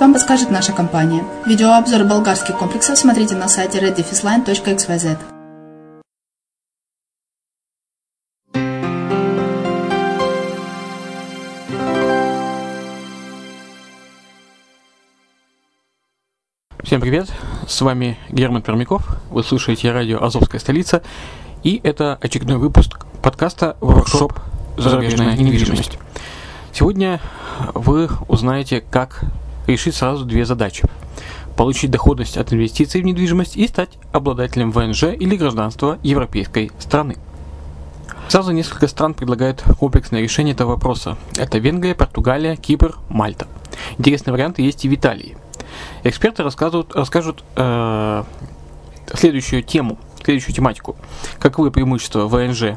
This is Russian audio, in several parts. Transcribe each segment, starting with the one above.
вам подскажет наша компания. Видеообзор болгарских комплексов смотрите на сайте reddefisline.xyz. Всем привет, с вами Герман Пермяков, вы слушаете радио «Азовская столица», и это очередной выпуск подкаста «Воркшоп зарубежная недвижимость. Сегодня вы узнаете, как решить сразу две задачи. Получить доходность от инвестиций в недвижимость и стать обладателем ВНЖ или гражданства европейской страны. Сразу несколько стран предлагают комплексное решение этого вопроса. Это Венгрия, Португалия, Кипр, Мальта. Интересные варианты есть и в Италии. Эксперты рассказывают, расскажут э, следующую тему, следующую тематику. Каковы преимущества ВНЖ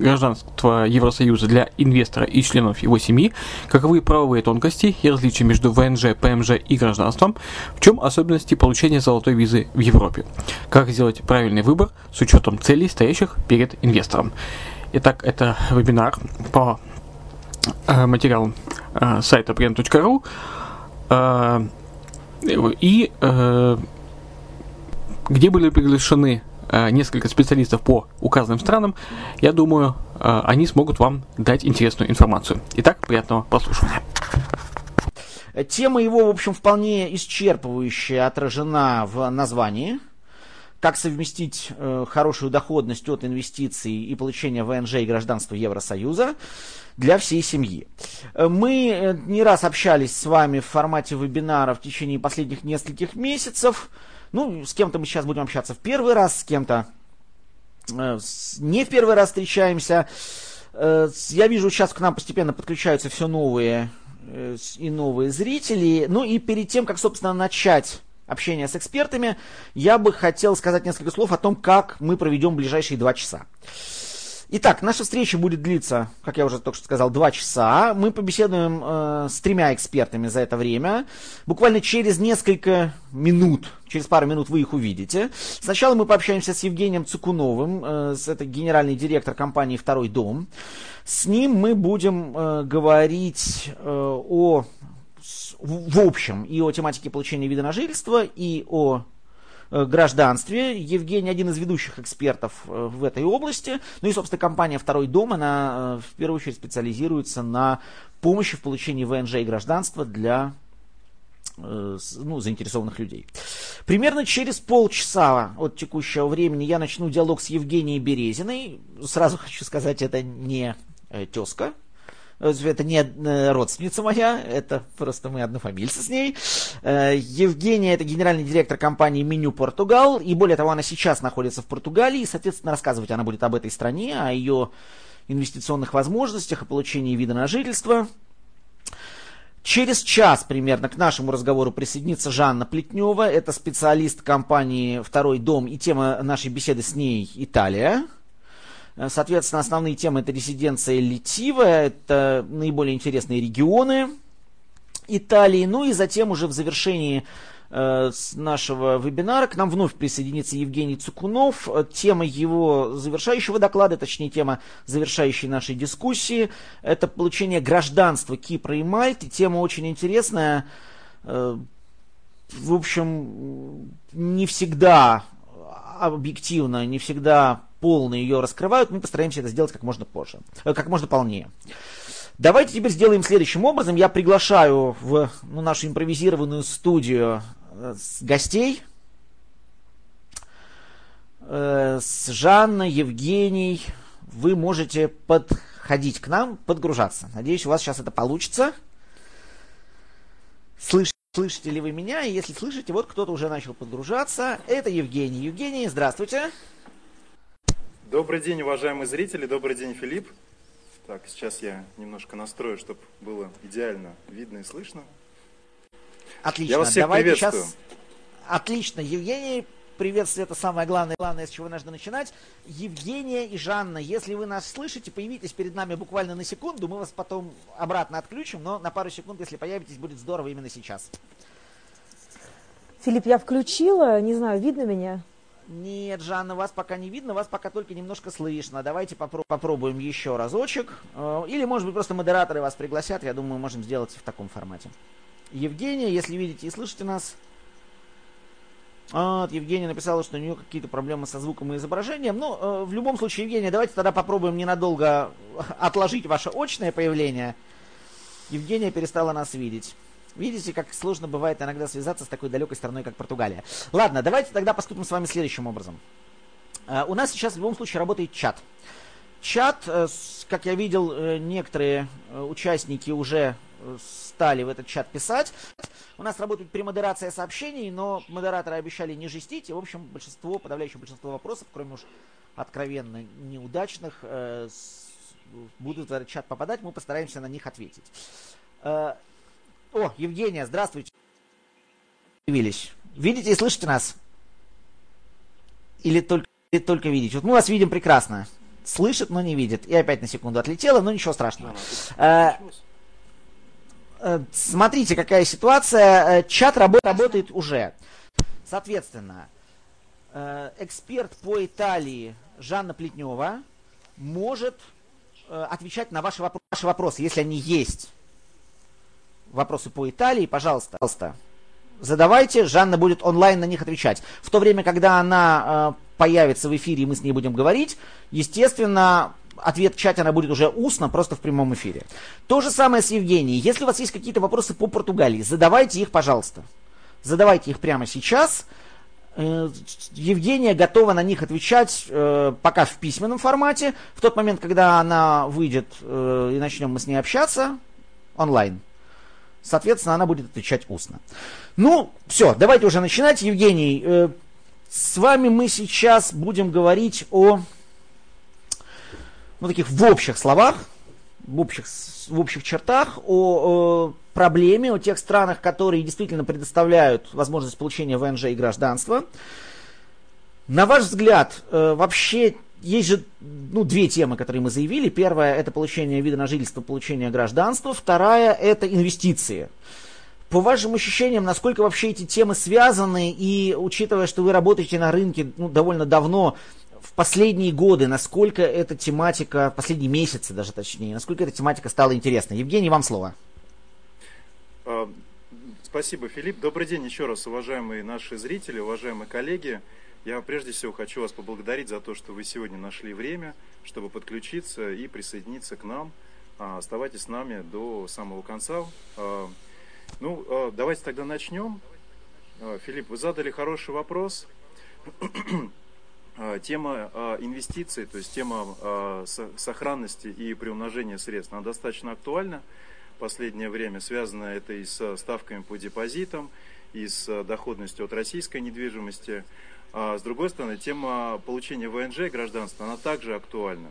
гражданства Евросоюза для инвестора и членов его семьи, каковы правовые тонкости и различия между ВНЖ, ПМЖ и гражданством, в чем особенности получения золотой визы в Европе, как сделать правильный выбор с учетом целей, стоящих перед инвестором. Итак, это вебинар по э, материалам э, сайта brand.ru э, и где были приглашены несколько специалистов по указанным странам, я думаю, э, они смогут вам дать интересную информацию. Итак, приятного прослушивания. Тема его, в общем, вполне исчерпывающая отражена в названии – как совместить э, хорошую доходность от инвестиций и получения ВНЖ и гражданства Евросоюза для всей семьи. Э, мы э, не раз общались с вами в формате вебинара в течение последних нескольких месяцев. Ну, с кем-то мы сейчас будем общаться в первый раз, с кем-то э, не в первый раз встречаемся. Э, я вижу, сейчас к нам постепенно подключаются все новые э, и новые зрители. Ну и перед тем, как, собственно, начать общения с экспертами, я бы хотел сказать несколько слов о том, как мы проведем ближайшие два часа. Итак, наша встреча будет длиться, как я уже только что сказал, два часа. Мы побеседуем э, с тремя экспертами за это время. Буквально через несколько минут, через пару минут вы их увидите. Сначала мы пообщаемся с Евгением Цукуновым, э, это генеральный директор компании «Второй дом». С ним мы будем э, говорить э, о в, общем и о тематике получения вида на жительство, и о гражданстве. Евгений один из ведущих экспертов э, в этой области. Ну и, собственно, компания «Второй дом», она э, в первую очередь специализируется на помощи в получении ВНЖ и гражданства для ну, заинтересованных людей. Примерно через полчаса от текущего времени я начну диалог с Евгенией Березиной. Сразу хочу сказать, это не тезка, это не э, родственница моя, это просто мы однофамильцы с ней. Э, Евгения это генеральный директор компании Меню Португал, и более того, она сейчас находится в Португалии, и, соответственно, рассказывать она будет об этой стране, о ее инвестиционных возможностях, о получении вида на жительство. Через час примерно к нашему разговору присоединится Жанна Плетнева, это специалист компании «Второй дом», и тема нашей беседы с ней «Италия». Э, соответственно, основные темы это резиденция Литива, это наиболее интересные регионы Италии. Ну и затем уже в завершении э, нашего вебинара к нам вновь присоединится Евгений Цукунов. Э, тема его завершающего доклада, точнее тема завершающей нашей дискуссии, это получение гражданства Кипра и Мальты. Тема очень интересная. В общем, не всегда объективно, не всегда полно ее раскрывают, мы постараемся это сделать как можно позже, э, как можно полнее. Давайте теперь сделаем следующим образом. Я приглашаю в ну, нашу импровизированную студию э, гостей. Э, с Жанной, Евгений. Вы можете подходить к нам, подгружаться. Надеюсь, у вас сейчас это получится. Слыш, слышите ли вы меня? И если слышите, вот кто-то уже начал подгружаться. Это Евгений. Евгений, здравствуйте. Добрый день, уважаемые зрители, добрый день, Филипп. Так, сейчас я немножко настрою, чтобы было идеально видно и слышно. Отлично, я вас всех Давайте приветствую. Сейчас... Отлично, Евгений, приветствие, это самое главное, главное, с чего нужно начинать. Евгения и Жанна, если вы нас слышите, появитесь перед нами буквально на секунду, мы вас потом обратно отключим, но на пару секунд, если появитесь, будет здорово именно сейчас. Филипп, я включила, не знаю, видно меня? Нет, Жанна, вас пока не видно, вас пока только немножко слышно. Давайте попро- попробуем еще разочек. Э, или, может быть, просто модераторы вас пригласят. Я думаю, можем сделать в таком формате. Евгения, если видите и слышите нас... Вот, Евгения написала, что у нее какие-то проблемы со звуком и изображением. Ну, э, в любом случае, Евгения, давайте тогда попробуем ненадолго отложить ваше очное появление. Евгения перестала нас видеть. Видите, как сложно бывает иногда связаться с такой далекой страной, как Португалия. Ладно, давайте тогда поступим с вами следующим образом. Uh, у нас сейчас в любом случае работает чат. чат, как я видел, некоторые участники уже стали в этот чат писать. У нас работает премодерация сообщений, но модераторы обещали не жестить, и, в общем, большинство, подавляющее большинство вопросов, кроме уж откровенно неудачных, э, будут в этот чат попадать, мы постараемся на них ответить. О, Евгения, здравствуйте. Появились. Видите и слышите нас? Или только, или только видите? Вот мы вас видим прекрасно. Слышит, но не видит. И опять на секунду отлетела, но ничего страшного. Э, э, смотрите, какая ситуация. Э, чат работает уже. Соответственно, эксперт по Италии Жанна Плетнева может отвечать на ваши вопросы, если они есть. Вопросы по Италии, пожалуйста, пожалуйста. Задавайте, Жанна будет онлайн на них отвечать. В то время, когда она э, появится в эфире, и мы с ней будем говорить, естественно, ответ в чате она будет уже устно, просто в прямом эфире. То же самое с Евгенией. Если у вас есть какие-то вопросы по Португалии, задавайте их, пожалуйста. Задавайте их прямо сейчас. Э, Евгения готова на них отвечать э, пока в письменном формате. В тот момент, когда она выйдет э, и начнем мы с ней общаться онлайн, соответственно, она будет отвечать устно. Ну, все, давайте уже начинать. Евгений, э, с вами мы сейчас будем говорить о ну, таких в общих словах, в общих, в общих чертах, о, о проблеме, о тех странах, которые действительно предоставляют возможность получения ВНЖ и гражданства. На ваш взгляд, э, вообще есть же ну, две темы, которые мы заявили. Первая это получение вида на жительство, получение гражданства. Вторая это инвестиции. По вашим ощущениям, насколько вообще эти темы связаны, и учитывая, что вы работаете на рынке ну, довольно давно, в последние годы, насколько эта тематика, последние месяцы даже точнее, насколько эта тематика стала интересной? Евгений, вам слово. А, спасибо, Филипп. Добрый день еще раз, уважаемые наши зрители, уважаемые коллеги. Я прежде всего хочу вас поблагодарить за то, что вы сегодня нашли время, чтобы подключиться и присоединиться к нам. А, оставайтесь с нами до самого конца. А, ну, давайте тогда начнем. Филипп, вы задали хороший вопрос. Тема инвестиций, то есть тема сохранности и приумножения средств, она достаточно актуальна последнее время. Связано это и с ставками по депозитам, и с доходностью от российской недвижимости. А с другой стороны, тема получения ВНЖ и гражданства, она также актуальна.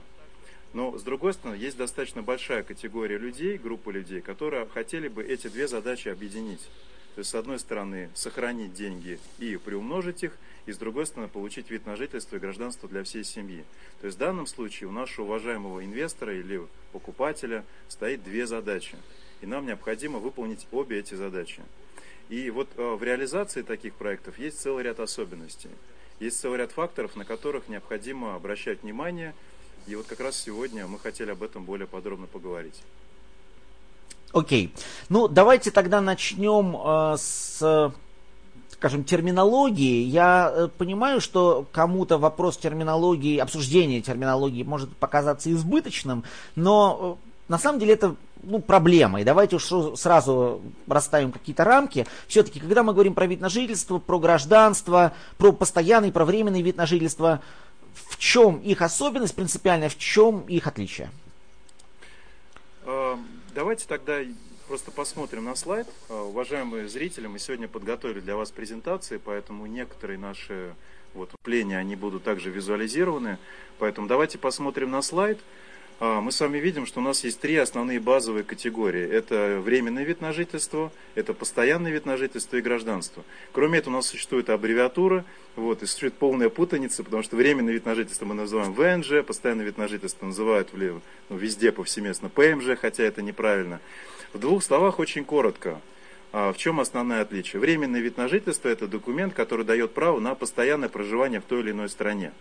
Но, с другой стороны, есть достаточно большая категория людей, группа людей, которые хотели бы эти две задачи объединить. То есть, с одной стороны, сохранить деньги и приумножить их, и с другой стороны, получить вид на жительство и гражданство для всей семьи. То есть, в данном случае у нашего уважаемого инвестора или покупателя стоит две задачи. И нам необходимо выполнить обе эти задачи. И вот э, в реализации таких проектов есть целый ряд особенностей. Есть целый ряд факторов, на которых необходимо обращать внимание. И вот как раз сегодня мы хотели об этом более подробно поговорить. Окей. Okay. Ну, давайте тогда начнем э, с, скажем, терминологии. Я э, понимаю, что кому-то вопрос терминологии, обсуждение терминологии может показаться избыточным, но э, на самом деле это ну, проблема. И давайте уж сразу расставим какие-то рамки. Все-таки, когда мы говорим про вид на жительство, про гражданство, про постоянный, про временный вид на жительство, в чем их особенность принципиальная, в чем их отличие? Эм, давайте тогда просто посмотрим на слайд. Э, уважаемые зрители, мы сегодня подготовили для вас презентации, поэтому некоторые наши вот, впления, они будут также визуализированы. Поэтому давайте посмотрим на слайд. А, мы с вами видим, что у нас есть три основные базовые категории. Это временный вид на жительство, это постоянный вид на жительство и гражданство. Кроме этого, у нас существует аббревиатура, вот, и существует полная путаница, потому что временный вид на жительство мы называем ВНЖ, постоянный вид на жительство называют ну, везде повсеместно ПМЖ, хотя это неправильно. В двух словах очень коротко. А, в чем основное отличие? Временный вид на жительство – это документ, который дает право на постоянное проживание в той или иной стране.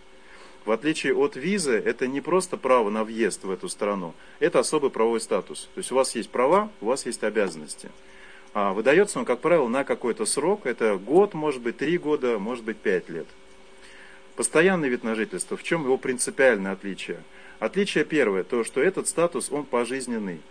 В отличие от визы, это не просто право на въезд в эту страну, это особый правовой статус. То есть у вас есть права, у вас есть обязанности. А выдается он, как правило, на какой-то срок, это год, может быть, три года, может быть, пять лет. Постоянный вид на жительство, в чем его принципиальное отличие? Отличие первое, то, что этот статус, он пожизненный.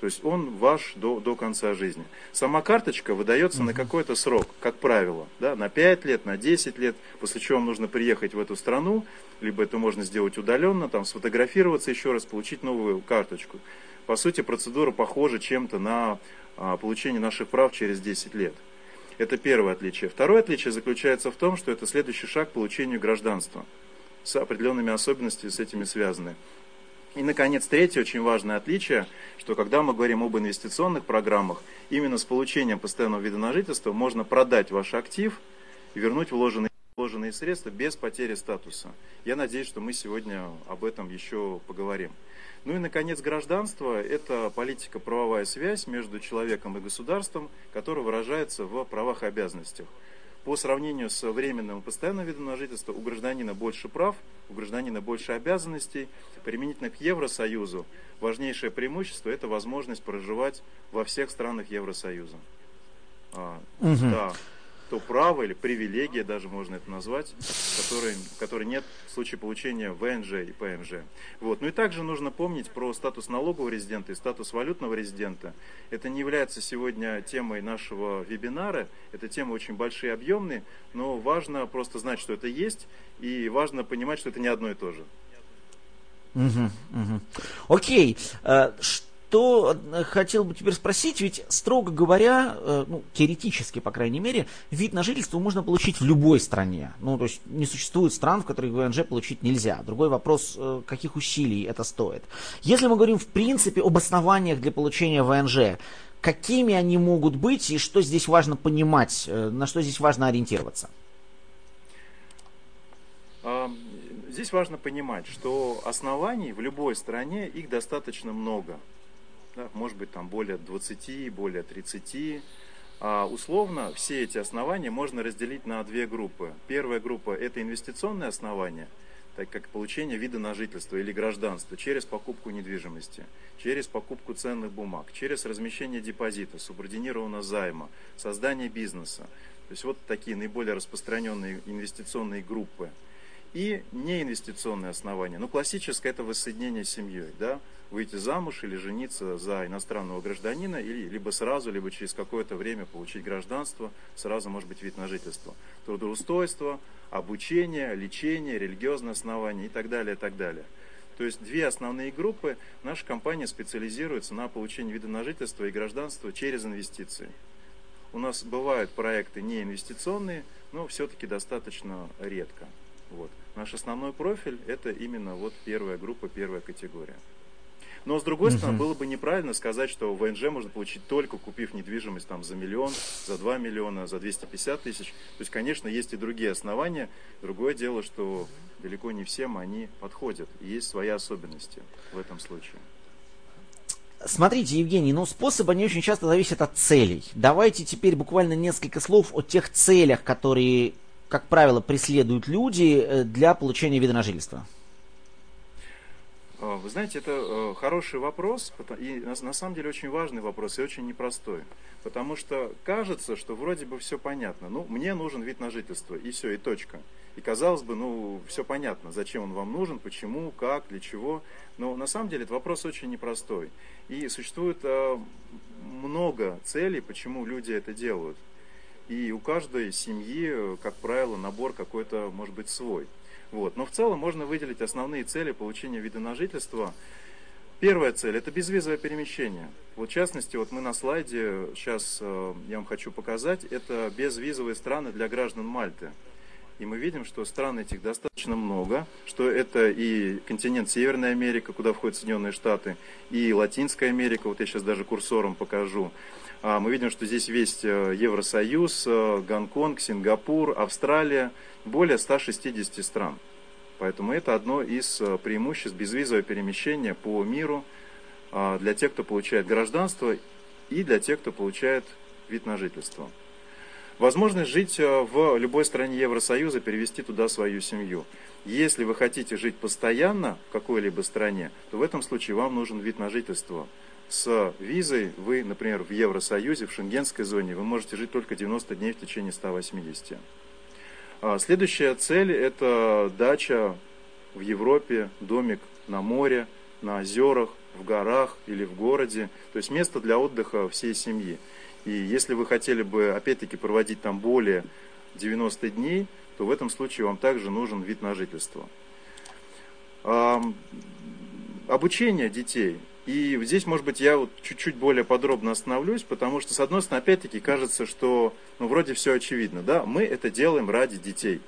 То есть он ваш до, до конца жизни. Сама карточка выдается на какой-то срок, как правило, да, на 5 лет, на 10 лет, после чего вам нужно приехать в эту страну, либо это можно сделать удаленно, там, сфотографироваться еще раз, получить новую карточку. По сути, процедура похожа чем-то на а, получение наших прав через 10 лет. Это первое отличие. Второе отличие заключается в том, что это следующий шаг к получению гражданства с определенными особенностями с этими связаны. И, наконец, третье очень важное отличие, что когда мы говорим об инвестиционных программах, именно с получением постоянного вида на жительство можно продать ваш актив и вернуть вложенные, вложенные средства без потери статуса. Я надеюсь, что мы сегодня об этом еще поговорим. Ну и, наконец, гражданство – это политика-правовая связь между человеком и государством, которая выражается в правах и обязанностях по сравнению с временным и постоянным видом на жительство у гражданина больше прав, у гражданина больше обязанностей. Применительно к Евросоюзу важнейшее преимущество – это возможность проживать во всех странах Евросоюза. Угу. Да то право или привилегия даже можно это назвать, которой, которой нет в случае получения ВНЖ и ПМЖ. Вот. Ну и также нужно помнить про статус налогового резидента и статус валютного резидента. Это не является сегодня темой нашего вебинара, это темы очень большие объемные, но важно просто знать, что это есть, и важно понимать, что это не одно и то же. Угу, угу. Окей. Uh, то э, хотел бы теперь спросить, ведь, строго говоря, э, ну, теоретически, по крайней мере, вид на жительство можно получить в любой стране. Ну, то есть не существует стран, в которых ВНЖ получить нельзя. Другой вопрос, э, каких усилий это стоит. Если мы говорим, в принципе, об основаниях для получения ВНЖ, какими они могут быть и что здесь важно понимать, на что здесь важно ориентироваться? Здесь важно понимать, что оснований в любой стране их достаточно много да, может быть там более 20, более 30. А условно все эти основания можно разделить на две группы. Первая группа это инвестиционные основания, так как получение вида на жительство или гражданство через покупку недвижимости, через покупку ценных бумаг, через размещение депозита, субординированного займа, создание бизнеса. То есть вот такие наиболее распространенные инвестиционные группы. И неинвестиционные основания. Ну, классическое это воссоединение с семьей. Да? выйти замуж или жениться за иностранного гражданина, или либо сразу, либо через какое-то время получить гражданство, сразу может быть вид на жительство. Трудоустройство, обучение, лечение, религиозные основания и так далее, и так далее. То есть две основные группы. Наша компания специализируется на получении вида на жительство и гражданства через инвестиции. У нас бывают проекты не инвестиционные, но все-таки достаточно редко. Вот. Наш основной профиль это именно вот первая группа, первая категория. Но с другой стороны, было бы неправильно сказать, что ВНЖ можно получить только купив недвижимость там за миллион, за 2 миллиона, за 250 тысяч. То есть, конечно, есть и другие основания. Другое дело, что далеко не всем они подходят. И есть свои особенности в этом случае. Смотрите, Евгений, ну способ они очень часто зависят от целей. Давайте теперь буквально несколько слов о тех целях, которые, как правило, преследуют люди э, для получения вида на жительство. А, вы знаете, это э, хороший вопрос, и на самом деле очень важный вопрос и очень непростой. Потому что кажется, что вроде бы все понятно. Ну, мне нужен вид на жительство, и все, и точка. И казалось бы, ну, все понятно, зачем он вам нужен, почему, как, для чего. Но на самом деле этот вопрос очень непростой. И существует э, много целей, почему люди это делают. И у каждой семьи, э, как правило, набор какой-то может быть свой. Вот. Но в целом можно выделить основные цели получения вида на жительство. Первая цель – это безвизовое перемещение. Вот в частности, вот мы на слайде, сейчас э, я вам хочу показать, это безвизовые страны для граждан Мальты. И мы видим, что стран этих достаточно много, что это и континент Северная Америка, куда входят Соединенные Штаты, и Латинская Америка, вот я сейчас даже курсором покажу. А мы видим, что здесь весь э, Евросоюз, э, Гонконг, Сингапур, Австралия, более 160 стран. Поэтому это одно из э, преимуществ безвизового перемещения по миру а, для тех, кто получает гражданство и для тех, кто получает вид на жительство. Возможность жить э, в любой стране Евросоюза, перевести туда свою семью. Если вы хотите жить постоянно в какой-либо стране, то в этом случае вам нужен вид на жительство. С визой вы, например, в Евросоюзе, в шенгенской зоне, вы можете жить только 90 дней в течение 180. А следующая цель – это дача в Европе, домик на море, на озерах, в горах или в городе. То есть место для отдыха всей семьи. И если вы хотели бы, опять-таки, проводить там более 90 дней, то в этом случае вам также нужен вид на жительство. Обучение детей. И здесь, может быть, я вот чуть-чуть более подробно остановлюсь, потому что, с одной стороны, опять-таки кажется, что, ну, вроде все очевидно, да, мы это делаем ради детей.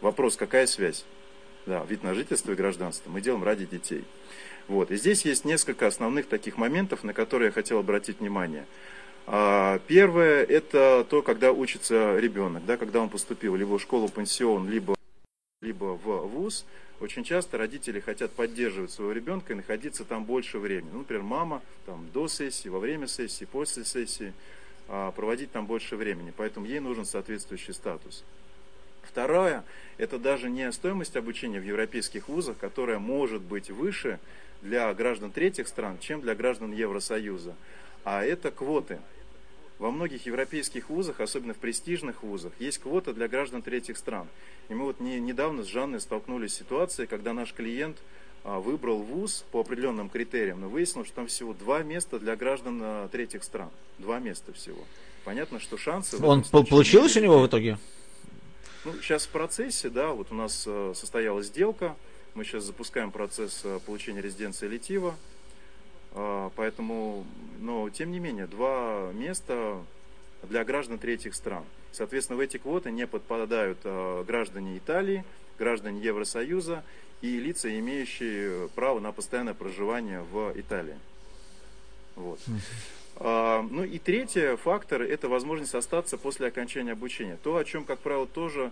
Вопрос, какая связь? Да, вид на жительство и гражданство мы делаем ради детей. Вот, и здесь есть несколько основных таких моментов, на которые я хотел обратить внимание. А, первое, это то, когда учится ребенок, да, когда он поступил либо в школу-пансион, либо, либо в ВУЗ, очень часто родители хотят поддерживать своего ребенка и находиться там больше времени. Ну, например, мама там, до сессии, во время сессии, после сессии, а, проводить там больше времени. Поэтому ей нужен соответствующий статус. Второе, это даже не стоимость обучения в европейских вузах, которая может быть выше для граждан третьих стран, чем для граждан Евросоюза. А это квоты. Во многих европейских вузах, особенно в престижных вузах, есть квота для граждан третьих стран. И мы вот не, недавно с Жанной столкнулись с ситуацией, когда наш клиент а, выбрал вуз по определенным критериям, но выяснилось, что там всего два места для граждан а, третьих стран. Два места всего. Понятно, что шансы... Он получилось у него в итоге? Ну, сейчас в процессе, да, вот у нас а, состоялась сделка, мы сейчас запускаем процесс получения резиденции Литива. А, поэтому, но тем не менее, два места для граждан третьих стран. Соответственно, в эти квоты не подпадают а, граждане Италии, граждане Евросоюза и лица, имеющие право на постоянное проживание в Италии. Вот. А, ну и третий фактор – это возможность остаться после окончания обучения. То, о чем, как правило, тоже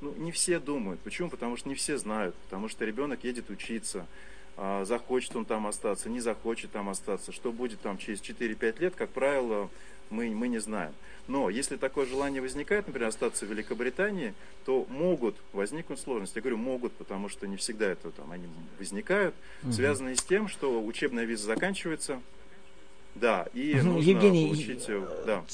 ну, не все думают. Почему? Потому что не все знают. Потому что ребенок едет учиться. А, захочет он там остаться, не захочет там остаться, что будет там через 4-5 лет, как правило, мы, мы не знаем. Но если такое желание возникает, например, остаться в Великобритании, то могут возникнуть сложности. Я говорю могут, потому что не всегда это там они возникают, угу. связанные с тем, что учебная виза заканчивается, да, и угу. нужно Евгений, получить, э, да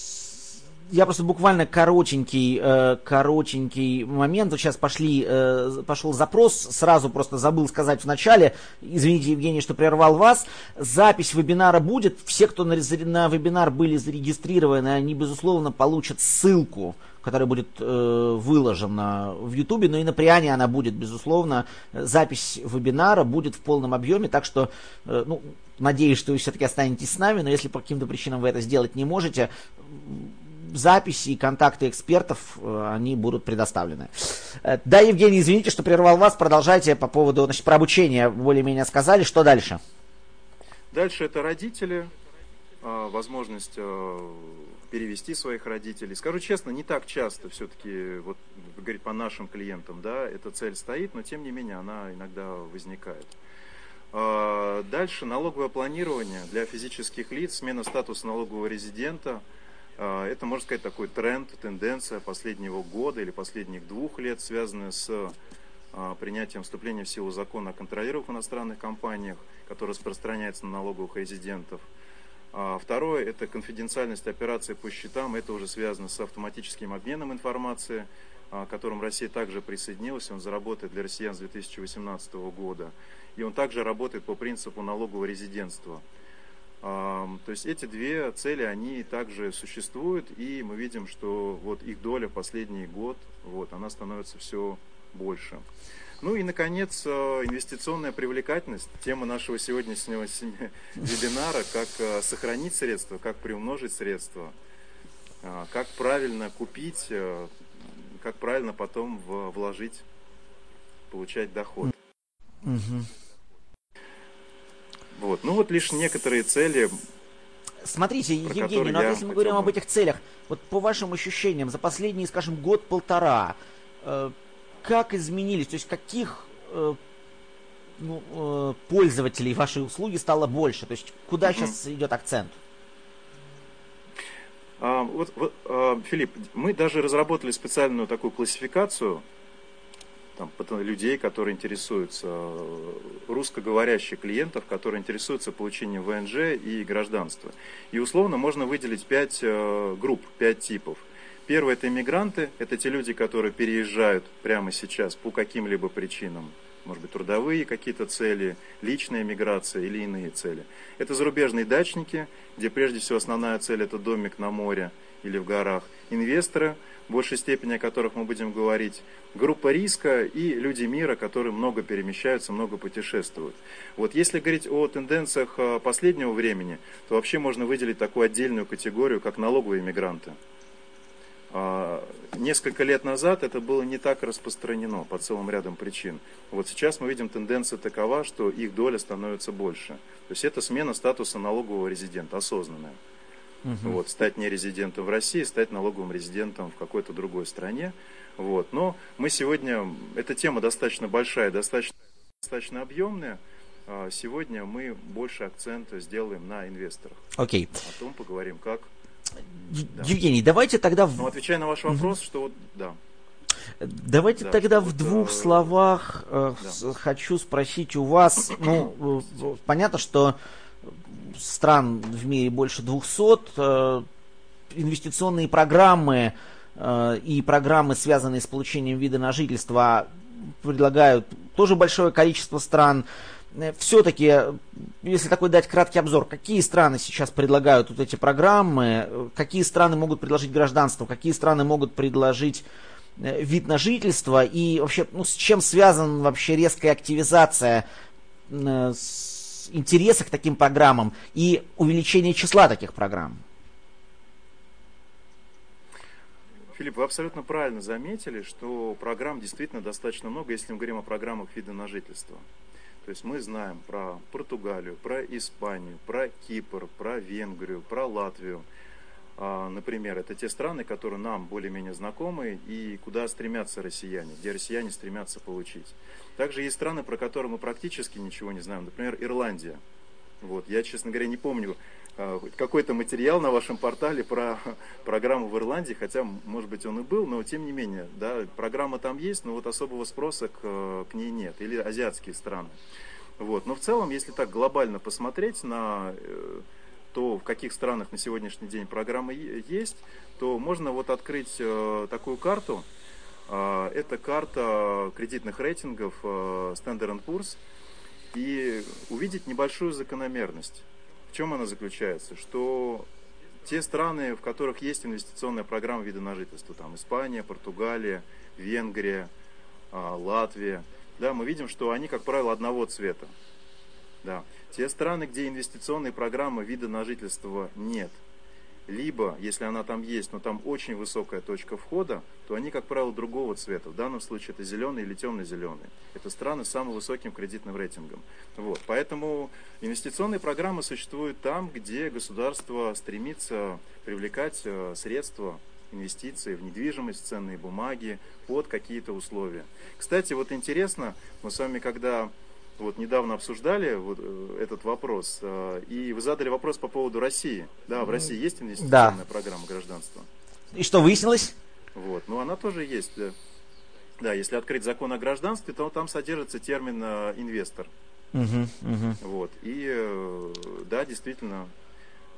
я просто буквально коротенький, э, коротенький момент. Вот сейчас пошли, э, пошел запрос, сразу просто забыл сказать в начале. Извините, Евгений, что прервал вас. Запись вебинара будет. Все, кто на, на вебинар были зарегистрированы, они, безусловно, получат ссылку которая будет э, выложена в Ютубе, но и на Приане она будет, безусловно. Запись вебинара будет в полном объеме, так что, э, ну, надеюсь, что вы все-таки останетесь с нами, но если по каким-то причинам вы это сделать не можете, записи и контакты экспертов, э, они будут предоставлены. Э, да, Евгений, извините, что прервал вас, продолжайте по поводу, значит, про обучение более-менее сказали, что дальше? Дальше это родители, а, возможность э, перевести своих родителей. Скажу честно, не так часто все-таки, вот говорить по нашим клиентам, да, эта цель стоит, но тем не менее она иногда возникает. Дальше налоговое планирование для физических лиц, смена статуса налогового резидента – это, можно сказать, такой тренд, тенденция последнего года или последних двух лет, связанная с а, принятием вступления в силу закона о контролируемых иностранных компаниях, который распространяется на налоговых резидентов. А, второе – это конфиденциальность операций по счетам. Это уже связано с автоматическим обменом информации, к которому Россия также присоединилась. Он заработает для россиян с 2018 года. И он также работает по принципу налогового резидентства – то есть эти две цели, они также существуют, и мы видим, что вот их доля последний год, вот, она становится все больше. Ну и, наконец, э, инвестиционная привлекательность, тема нашего сегодняшнего вебинара, как э, сохранить средства, как приумножить средства, э, как правильно купить, как правильно потом вложить, получать доход. Угу. Вот. Ну вот лишь некоторые цели. Смотрите, Евгений, ну а если мы говорим об этих целях, вот по вашим ощущениям, за последние, скажем, год-полтора, э, как изменились, то есть каких э, ну, э, пользователей вашей услуги стало больше? То есть куда mm-hmm. сейчас идет акцент? А, вот, вот, а, Филипп, мы даже разработали специальную такую классификацию там, людей, которые интересуются, э, русскоговорящих клиентов, которые интересуются получением ВНЖ и гражданства. И условно можно выделить пять э, групп, пять типов. Первое – это иммигранты, это те люди, которые переезжают прямо сейчас по каким-либо причинам может быть, трудовые какие-то цели, личная миграция или иные цели. Это зарубежные дачники, где прежде всего основная цель это домик на море или в горах. Инвесторы, в большей степени о которых мы будем говорить, группа риска и люди мира, которые много перемещаются, много путешествуют. Вот если говорить о тенденциях э, последнего времени, то вообще можно выделить такую отдельную категорию, как налоговые мигранты. А, несколько лет назад это было не так распространено по целым рядам причин. Вот сейчас мы видим тенденция такова, что их доля становится больше. То есть это смена статуса налогового резидента, осознанная. Угу. Вот, стать не резидентом в России, стать налоговым резидентом в какой-то другой стране. Вот. Но мы сегодня, эта тема достаточно большая, достаточно, достаточно объемная. А, сегодня мы больше акцента сделаем на инвесторах. Окей. Okay. О том поговорим, как да. Евгений, давайте тогда... Ну, отвечая на ваш вопрос, угу. что вот, да. Давайте да, тогда в двух э... словах э, да. хочу спросить у вас, ну, э, понятно, что стран в мире больше 200, э, инвестиционные программы э, и программы, связанные с получением вида на жительство, предлагают тоже большое количество стран. Э, все-таки, если такой дать краткий обзор, какие страны сейчас предлагают вот эти программы, какие страны могут предложить гражданство, какие страны могут предложить вид на жительство и вообще, ну, с чем связана вообще резкая активизация э, интереса к таким программам и увеличение числа таких программ? Филипп, вы абсолютно правильно заметили, что программ действительно достаточно много, если мы говорим о программах вида на жительство. То есть мы знаем про Португалию, про Испанию, про Кипр, про Венгрию, про Латвию. А, например, это те страны, которые нам более-менее знакомы и куда стремятся россияне, где россияне стремятся получить. Также есть страны, про которые мы практически ничего не знаем. Например, Ирландия. Вот. Я, честно говоря, не помню а, какой-то материал на вашем портале про программу в Ирландии, хотя, может быть, он и был, но тем не менее, да, программа там есть, но вот особого спроса к, к ней нет. Или азиатские страны. Вот. Но в целом, если так глобально посмотреть на э, то, в каких странах на сегодняшний день программы есть, то можно вот открыть э, такую карту. Э, это карта кредитных рейтингов Standard Poor's и увидеть небольшую закономерность. В чем она заключается? Что те страны, в которых есть инвестиционная программа вида на жительство, там Испания, Португалия, Венгрия, Латвия, да, мы видим, что они, как правило, одного цвета. Да. Те страны, где инвестиционной программы вида на жительство нет, либо, если она там есть, но там очень высокая точка входа, то они, как правило, другого цвета. В данном случае это зеленый или темно-зеленый. Это страны с самым высоким кредитным рейтингом. Вот. Поэтому инвестиционные программы существуют там, где государство стремится привлекать э, средства инвестиции в недвижимость, ценные бумаги под какие-то условия. Кстати, вот интересно, мы с вами когда вот недавно обсуждали вот э, этот вопрос, э, и вы задали вопрос по поводу России. Да, в России есть инвестиционная да. программа гражданства. И что выяснилось? Вот, ну она тоже есть. Да, если открыть закон о гражданстве, то там содержится термин э, инвестор. Угу, угу. Вот, и да, действительно,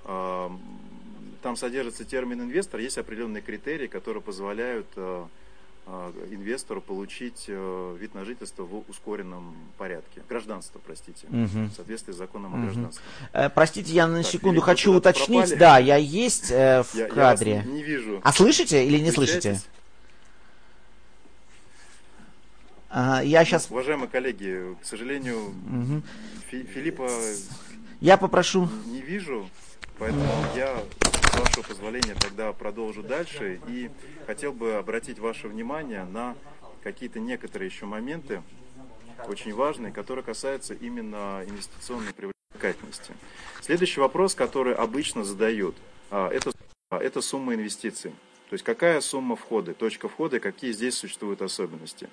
там содержится термин инвестор, есть определенные критерии, которые позволяют инвестору получить э, вид на жительство в ускоренном порядке. Гражданство, простите, угу. в соответствии с законом угу. о гражданстве. Э, простите, я на так, секунду хочу уточнить. Пропали. Да, я есть э, в я, кадре. Я не вижу. А слышите или не слышите? Ага, я сейчас... Уважаемые коллеги, к сожалению, угу. Филиппа... Я попрошу... Не вижу, поэтому я с вашего позволения тогда продолжу дальше и хотел бы обратить ваше внимание на какие-то некоторые еще моменты, очень важные, которые касаются именно инвестиционной привлекательности. Следующий вопрос, который обычно задают, а, это, а, это сумма инвестиций. То есть какая сумма входа, точка входа какие здесь существуют особенности.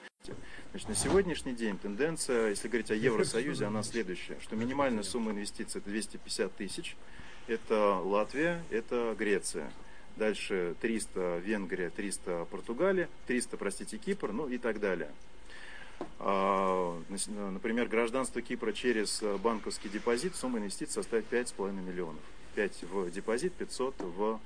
Значит, на сегодняшний день тенденция, если говорить о Евросоюзе, она следующая, что минимальная сумма инвестиций это 250 тысяч, это Латвия, это Греция. Дальше 300 Венгрия, 300 Португалия, 300, простите, Кипр, ну и так далее. А, например, гражданство Кипра через банковский депозит, сумма инвестиций составит 5,5 миллионов. 5 в депозит, 500 в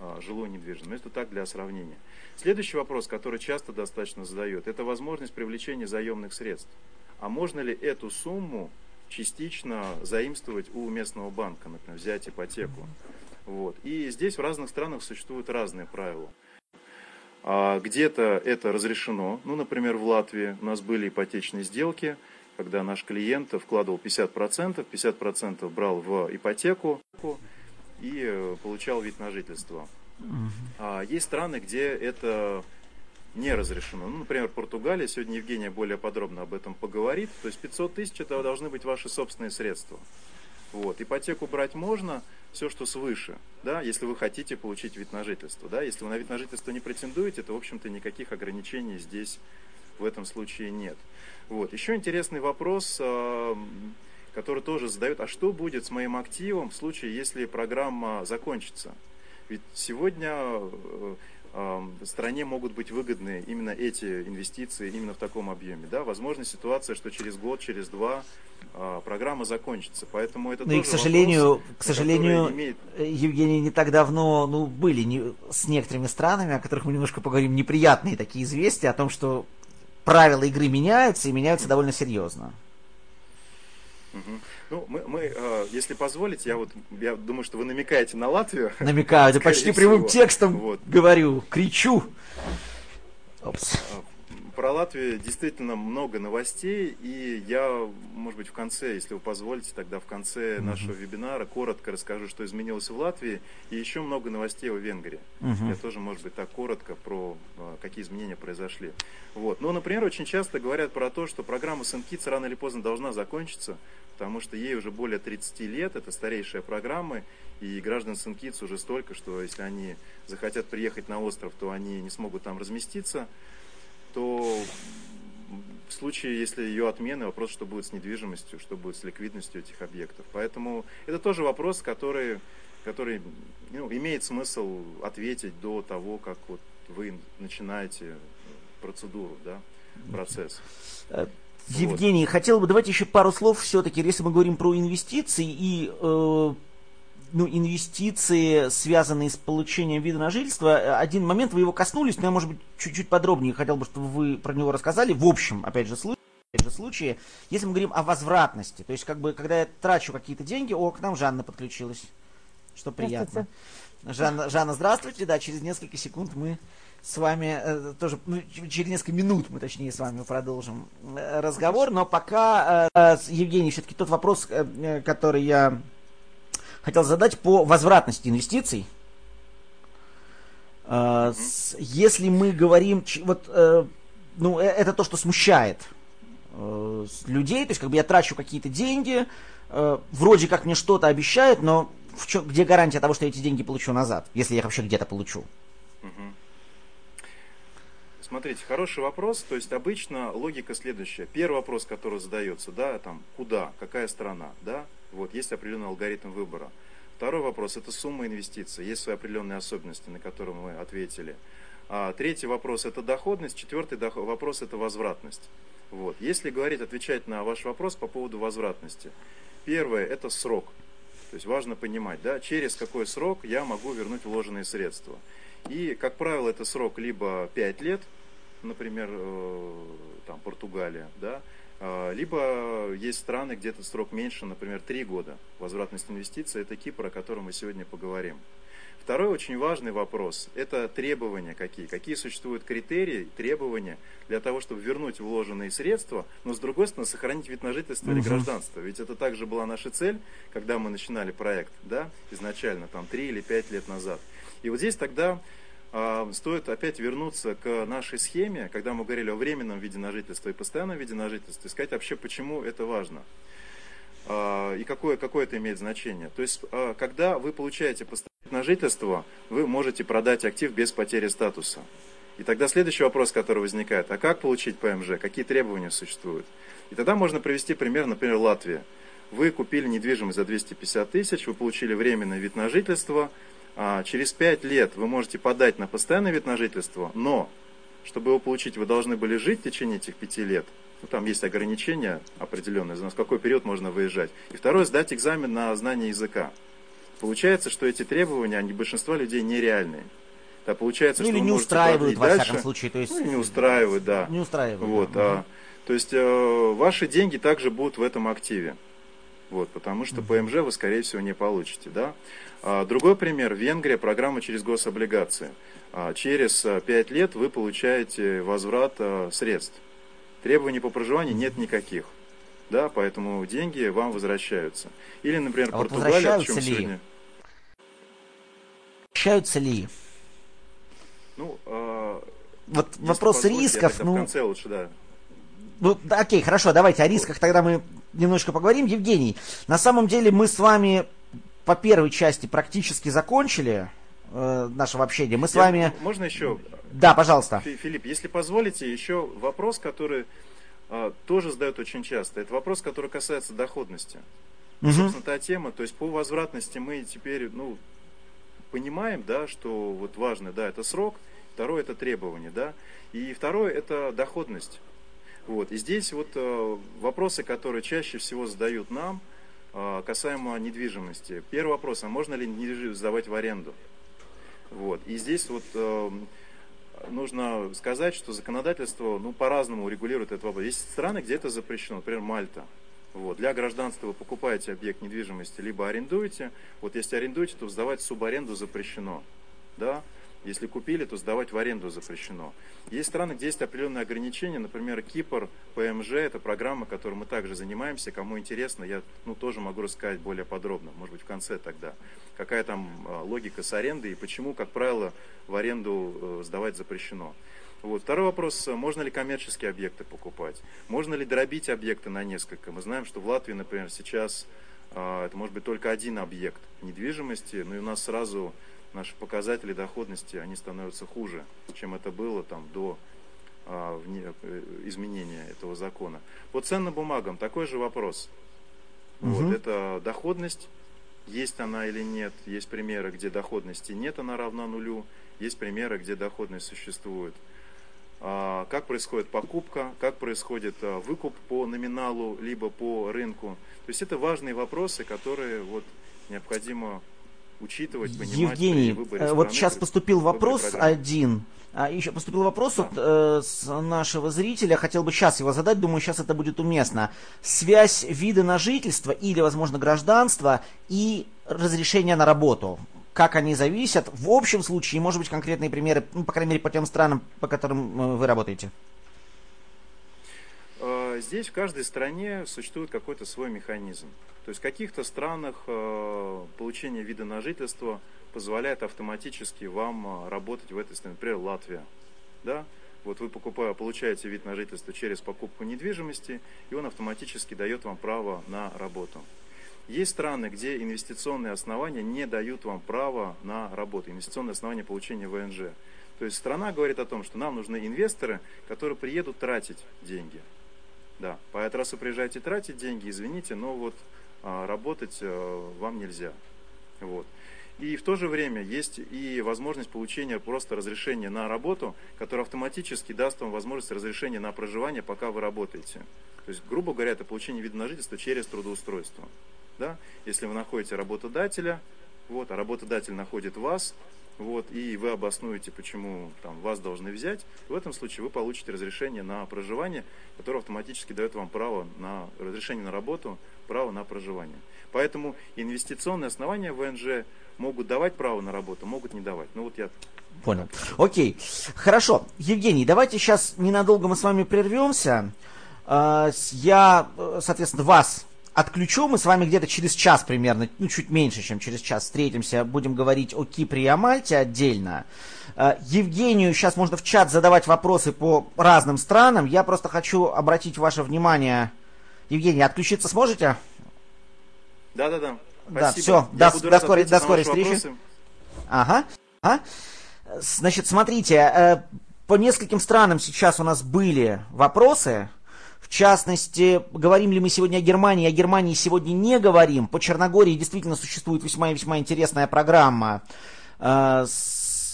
а, жилую недвижимость. Это так для сравнения. Следующий вопрос, который часто достаточно задают, это возможность привлечения заемных средств. а можно ли эту сумму частично заимствовать у местного банка, например, взять ипотеку. Вот. И здесь в разных странах существуют разные правила. А где-то это разрешено. Ну, например, в Латвии у нас были ипотечные сделки, когда наш клиент вкладывал 50%, 50% брал в ипотеку и э, получал вид на жительство. А есть страны, где это не разрешено. Ну, например, Португалия, сегодня Евгения более подробно об этом поговорит. То есть 500 тысяч это должны быть ваши собственные средства. Вот. Ипотеку брать можно, все, что свыше, да, если вы хотите получить вид на жительство. Да. Если вы на вид на жительство не претендуете, то, в общем-то, никаких ограничений здесь в этом случае нет. Вот. Еще интересный вопрос, а, который тоже задают, а что будет с моим активом в случае, если программа закончится? Ведь сегодня э, стране могут быть выгодны именно эти инвестиции именно в таком объеме. Да? Возможно ситуация, что через год, через два а, программа закончится. Поэтому это ну и, к сожалению, вопрос, к сожалению, имеет... Э, Евгений, не так давно ну, были не, с некоторыми странами, о которых мы немножко поговорим, неприятные такие известия о том, что правила игры меняются и меняются довольно серьезно. Угу. Ну, мы, мы э, если позволите, я вот я думаю, что вы намекаете на Латвию. Намекаю, это почти всего. прямым текстом вот. говорю, кричу. Опс. Про Латвию действительно много новостей, и я, может быть, в конце, если вы позволите, тогда в конце uh-huh. нашего вебинара коротко расскажу, что изменилось в Латвии, и еще много новостей о Венгрии. Uh-huh. Я тоже, может быть, так коротко про а, какие изменения произошли. Вот. Ну, например, очень часто говорят про то, что программа Сенкиц рано или поздно должна закончиться, потому что ей уже более 30 лет, это старейшая программа, и граждан Сенкиц уже столько, что если они захотят приехать на остров, то они не смогут там разместиться то в случае, если ее отмены, вопрос, что будет с недвижимостью, что будет с ликвидностью этих объектов. Поэтому это тоже вопрос, который, который ну, имеет смысл ответить до того, как вот вы начинаете процедуру, да, процесс. Э, Евгений, вот. хотел бы, давайте еще пару слов все-таки, если мы говорим про инвестиции и э, ну, инвестиции, связанные с получением вида на жительство. Один момент, вы его коснулись, но я, может быть, чуть-чуть подробнее хотел бы, чтобы вы про него рассказали. В общем, опять же, случае, опять же, случае, если мы говорим о возвратности, то есть, как бы, когда я трачу какие-то деньги, о, к нам Жанна подключилась, что приятно. Жанна, Жанна, здравствуйте, да, через несколько секунд мы с вами э, тоже, ну, через несколько минут мы, точнее, с вами продолжим э, разговор, но пока, э, Евгений, все-таки тот вопрос, э, который я хотел задать по возвратности инвестиций. Mm-hmm. Если мы говорим, вот, э, ну, э, это то, что смущает людей, то есть как бы я трачу какие-то деньги, вроде как мне что-то обещают, но в чем, где гарантия того, что я эти деньги получу назад, если я их вообще где-то получу? Смотрите, хороший вопрос. То есть обычно логика следующая. Первый вопрос, который задается, да, там, куда, какая страна, да, вот, есть определенный алгоритм выбора. Второй вопрос – это сумма инвестиций. Есть свои определенные особенности, на которые мы ответили. А, третий вопрос – это доходность. Четвертый доход, вопрос – это возвратность. Вот. Если говорить, отвечать на ваш вопрос по поводу возвратности. Первое – это срок. То есть важно понимать, да, через какой срок я могу вернуть вложенные средства. И, как правило, это срок либо 5 лет, например, э, там, Португалия, да, либо есть страны, где этот срок меньше, например, 3 года. Возвратность инвестиций – это Кипр, о котором мы сегодня поговорим. Второй очень важный вопрос – это требования какие. Какие существуют критерии, требования для того, чтобы вернуть вложенные средства, но с другой стороны сохранить вид на жительство или гражданство. Ведь это также была наша цель, когда мы начинали проект, да, изначально, там, 3 или 5 лет назад. И вот здесь тогда а, стоит опять вернуться к нашей схеме, когда мы говорили о временном виде на жительство и постоянном виде на жительство, и сказать вообще, почему это важно. А, и какое, какое это имеет значение. То есть, а, когда вы получаете постоянное на жительство, вы можете продать актив без потери статуса. И тогда следующий вопрос, который возникает, а как получить ПМЖ, какие требования существуют? И тогда можно привести пример, например, Латвия. Вы купили недвижимость за 250 тысяч, вы получили временный вид на жительство – а, через 5 лет вы можете подать на постоянный вид на жительство, но чтобы его получить, вы должны были жить в течение этих 5 лет. Ну, там есть ограничения определенные, за какой период можно выезжать. И второе, сдать экзамен на знание языка. Получается, что эти требования, они большинства людей нереальные. Да, получается, ну, что или не устраивают, во дальше. всяком случае. То есть... Ну, не устраивают, да. Не устраивают. Вот, да. а, То есть э, ваши деньги также будут в этом активе. Вот, потому что ПМЖ вы, скорее всего, не получите. Да? А, другой пример. Венгрия, программа через гособлигации. А, через 5 э, лет вы получаете возврат а, средств. Требований по проживанию нет никаких. Да, поэтому деньги вам возвращаются. Или, например, А вот Португалия, о чем возвращаются ли? сегодня... Общаются ли? Ну, а, Вот вопрос рисков, ну, в конце лучше, да. Ну, окей, хорошо, давайте о рисках тогда мы немножко поговорим. Евгений, на самом деле мы с вами по первой части практически закончили э, нашего общения. Мы с Я- вами... Можно еще Да, пожалуйста. Фи- Филипп, если позволите, еще вопрос, который а, тоже задают очень часто. Это вопрос, который касается доходности. Мгм. Собственно, та тема. То есть по возвратности мы теперь, ну, понимаем, да, что вот важно, да, это срок, второе это требование, да, и второе это доходность. Вот. И здесь вот э, вопросы, которые чаще всего задают нам, э, касаемо недвижимости. Первый вопрос, а можно ли недвижимость сдавать в аренду? Вот. И здесь вот э, нужно сказать, что законодательство ну, по-разному регулирует этот вопрос. Есть страны, где это запрещено, например, Мальта. Вот. Для гражданства вы покупаете объект недвижимости, либо арендуете. Вот если арендуете, то сдавать субаренду запрещено. Да? Если купили, то сдавать в аренду запрещено. Есть страны, где есть определенные ограничения, например, Кипр, ПМЖ, это программа, которой мы также занимаемся. Кому интересно, я ну, тоже могу рассказать более подробно, может быть, в конце тогда. Какая там а, логика с арендой и почему, как правило, в аренду э, сдавать запрещено. Вот. Второй вопрос, э, можно ли коммерческие объекты покупать? Можно ли дробить объекты на несколько? Мы знаем, что в Латвии, например, сейчас это может быть только один объект недвижимости, но и у нас сразу наши показатели доходности, они становятся хуже, чем это было там до а, вне- э, изменения этого закона. По ценным бумагам такой же вопрос. Вот, Мгм. это доходность, есть она или нет. Есть примеры, где доходности нет, она равна нулю. Есть примеры, где доходность существует. А, Как происходит покупка, как происходит а, выкуп по номиналу, либо по рынку. То есть это важные вопросы, которые вот необходимо учитывать, понимать Евгений, э, вот страны, сейчас при поступил вопрос один. А еще поступил вопрос от э, с нашего зрителя, хотел бы сейчас его задать, думаю, сейчас это будет уместно. Связь вида на жительство или, возможно, гражданство и разрешение на работу. Как они зависят в общем случае, может быть, конкретные примеры, ну, по крайней мере, по тем странам, по которым э, вы работаете. Э, Здесь в каждой стране существует какой-то свой механизм. То есть в каких-то странах э, получение вида на жительство позволяет автоматически вам э, работать в этой стране. Например, Латвия. Да? Вот вы покупая, получаете вид на жительство через покупку недвижимости, и он автоматически дает вам право на работу. Есть страны, где инвестиционные основания не дают вам права на работу, инвестиционные основания получения ВНЖ. То есть страна говорит о том, что нам нужны инвесторы, которые приедут тратить деньги. Да, поэтому раз вы приезжаете тратить деньги, извините, но вот работать а, вам нельзя. Вот. И в то же время есть и возможность получения просто разрешения на работу, которое автоматически даст вам возможность разрешения на проживание, пока вы работаете. То есть, грубо говоря, это получение вида на жительство через трудоустройство. Да? Если вы находите работодателя, вот, а работодатель находит вас, вот, и вы обоснуете, почему там, вас должны взять, в этом случае вы получите разрешение на проживание, которое автоматически дает вам право на разрешение на работу, право на проживание. Поэтому инвестиционные основания ВНЖ могут давать право на работу, могут не давать. Ну вот я Понял. Окей. Хорошо. Евгений, давайте сейчас ненадолго мы с вами прервемся. А, Я, э, соответственно, вас отключу. Мы с вами где-то через час примерно, ну, чуть меньше, чем через час встретимся. Будем говорить о Кипре и о Мальте отдельно. А, Евгению сейчас можно в чат задавать вопросы по разным странам. Я просто хочу обратить ваше внимание. Евгений, отключиться сможете? Да-да-да. Да, Спасибо. всё, Я до- до скорой- до скорой встречи. вопросы. Ага. ага. Значит, смотрите, э, по нескольким странам сейчас у нас были вопросы. В частности, говорим ли мы сегодня о Германии? О Германии сегодня не говорим. По Черногории действительно существует весьма и весьма интересная программа. Э,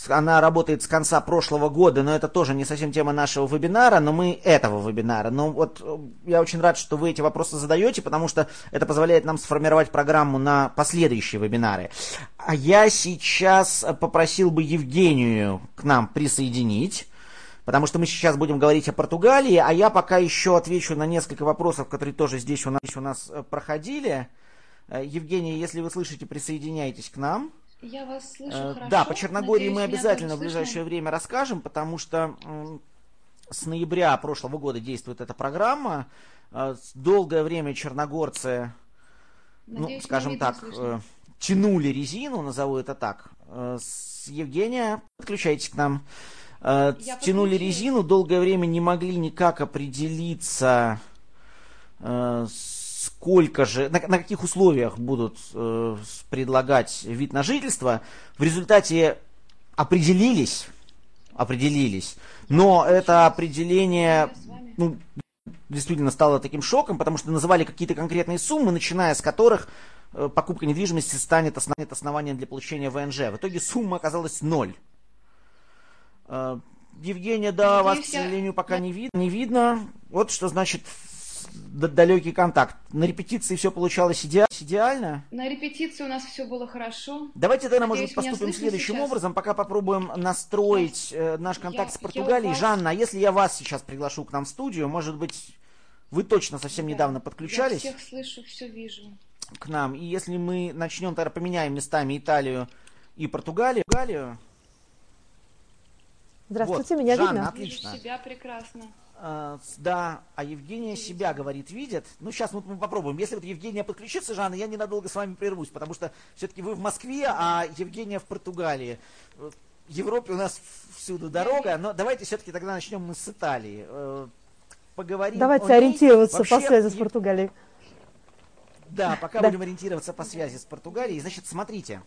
Она работает с конца прошлого года, но это тоже не совсем тема нашего вебинара, но мы этого вебинара. Но вот э, я очень рад, что вы эти вопросы задаете, потому что это позволяет нам сформировать программу на последующие вебинары. А я сейчас попросил бы Евгению к нам присоединить. Потому что мы сейчас будем говорить о Португалии, а я пока еще отвечу на несколько вопросов, которые тоже здесь у нас, у нас э, проходили. Э, Евгения, если вы слышите, присоединяйтесь к нам. Я вас слышу э, хорошо. Да, по Черногории Надеюсь, мы обязательно в ближайшее время расскажем, потому что с ноября прошлого года действует эта программа. Долгое время черногорцы, ну, Надеюсь, ну, скажем так, тянули резину, назову это так. Евгения, подключайтесь к нам. Э, тянули резину, долгое время не могли никак определиться, э, сколько же, на, на каких условиях будут э, предлагать вид на жительство. В результате определились, определились, но это определение ну, действительно стало таким шоком, потому что называли какие-то конкретные суммы, начиная с которых покупка недвижимости станет основанием для получения ВНЖ. В итоге сумма оказалась ноль. Э, Евгения, да, Надеюсь, вас, к сожалению, пока не, вид не видно. Вот что значит далекий контакт. На репетиции все получалось иде идеально? На репетиции у нас все было хорошо. Давайте тогда, может быть, поступим следующим сейчас? образом. Пока попробуем настроить э, наш контакт я, с Португалией. Вас... Жанна, а если я вас сейчас приглашу к нам в студию, может быть, вы точно совсем да. недавно подключались? Я всех слышу, все вижу. К нам. И если мы начнем, тогда поменяем местами Италию и Португалию. Португалию Здравствуйте, вот, меня Жанна, видно? отлично. Вижу себя прекрасно. А, да, а Евгения себя, говорит, видит. Ну, сейчас вот мы попробуем. Если вот Евгения подключится, Жанна, я ненадолго с вами прервусь, потому что все-таки вы в Москве, а Евгения в Португалии. В Европе у нас всюду дорога, но давайте все-таки тогда начнем мы с Италии. Э, поговорим Давайте ориентироваться Вообще, по связи с Португалией. Да, пока да. будем ориентироваться по связи с Португалией. Значит, смотрите.